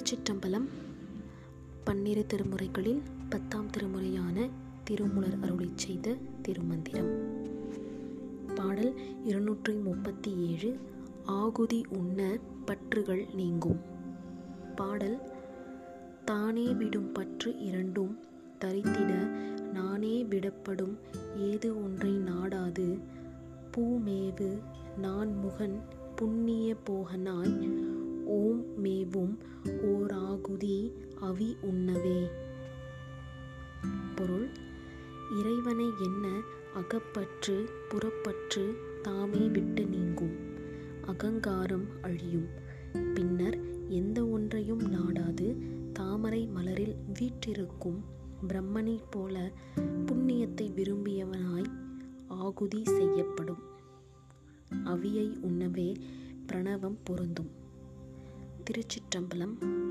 திருச்சிற்றம்பலம் பன்னிரு திருமுறைகளில் பத்தாம் திருமுறையான திருமுலர் அருளிச் செய்த திருமந்திரம். பாடல் இருநூற்றி முப்பத்தி ஏழு ஆகுதி உண்ண பற்றுகள் நீங்கும் பாடல் தானே விடும் பற்று இரண்டும் தரித்திட நானே விடப்படும் ஏது ஒன்றை நாடாது. பூமேவு நான் முகன் புண்ணிய போகனாய் ஓம் மேவும் குதி அவி உண்ணவே. பொருள் இறைவனை என்ன அகப்பற்று புறப்பற்று தாமே விட்டு நீங்கும் அகங்காரம் அழியும். பின்னர் எந்த ஒன்றையும் நாடாது தாமரை மலரில் வீற்றிருக்கும் பிரம்மனைப் போல புண்ணியத்தை விரும்பியவனாய் ஆகுதி செய்யப்படும். அவியை உண்ணவே பிரணவம் பொருந்தும். திருச்சிற்றம்பலம்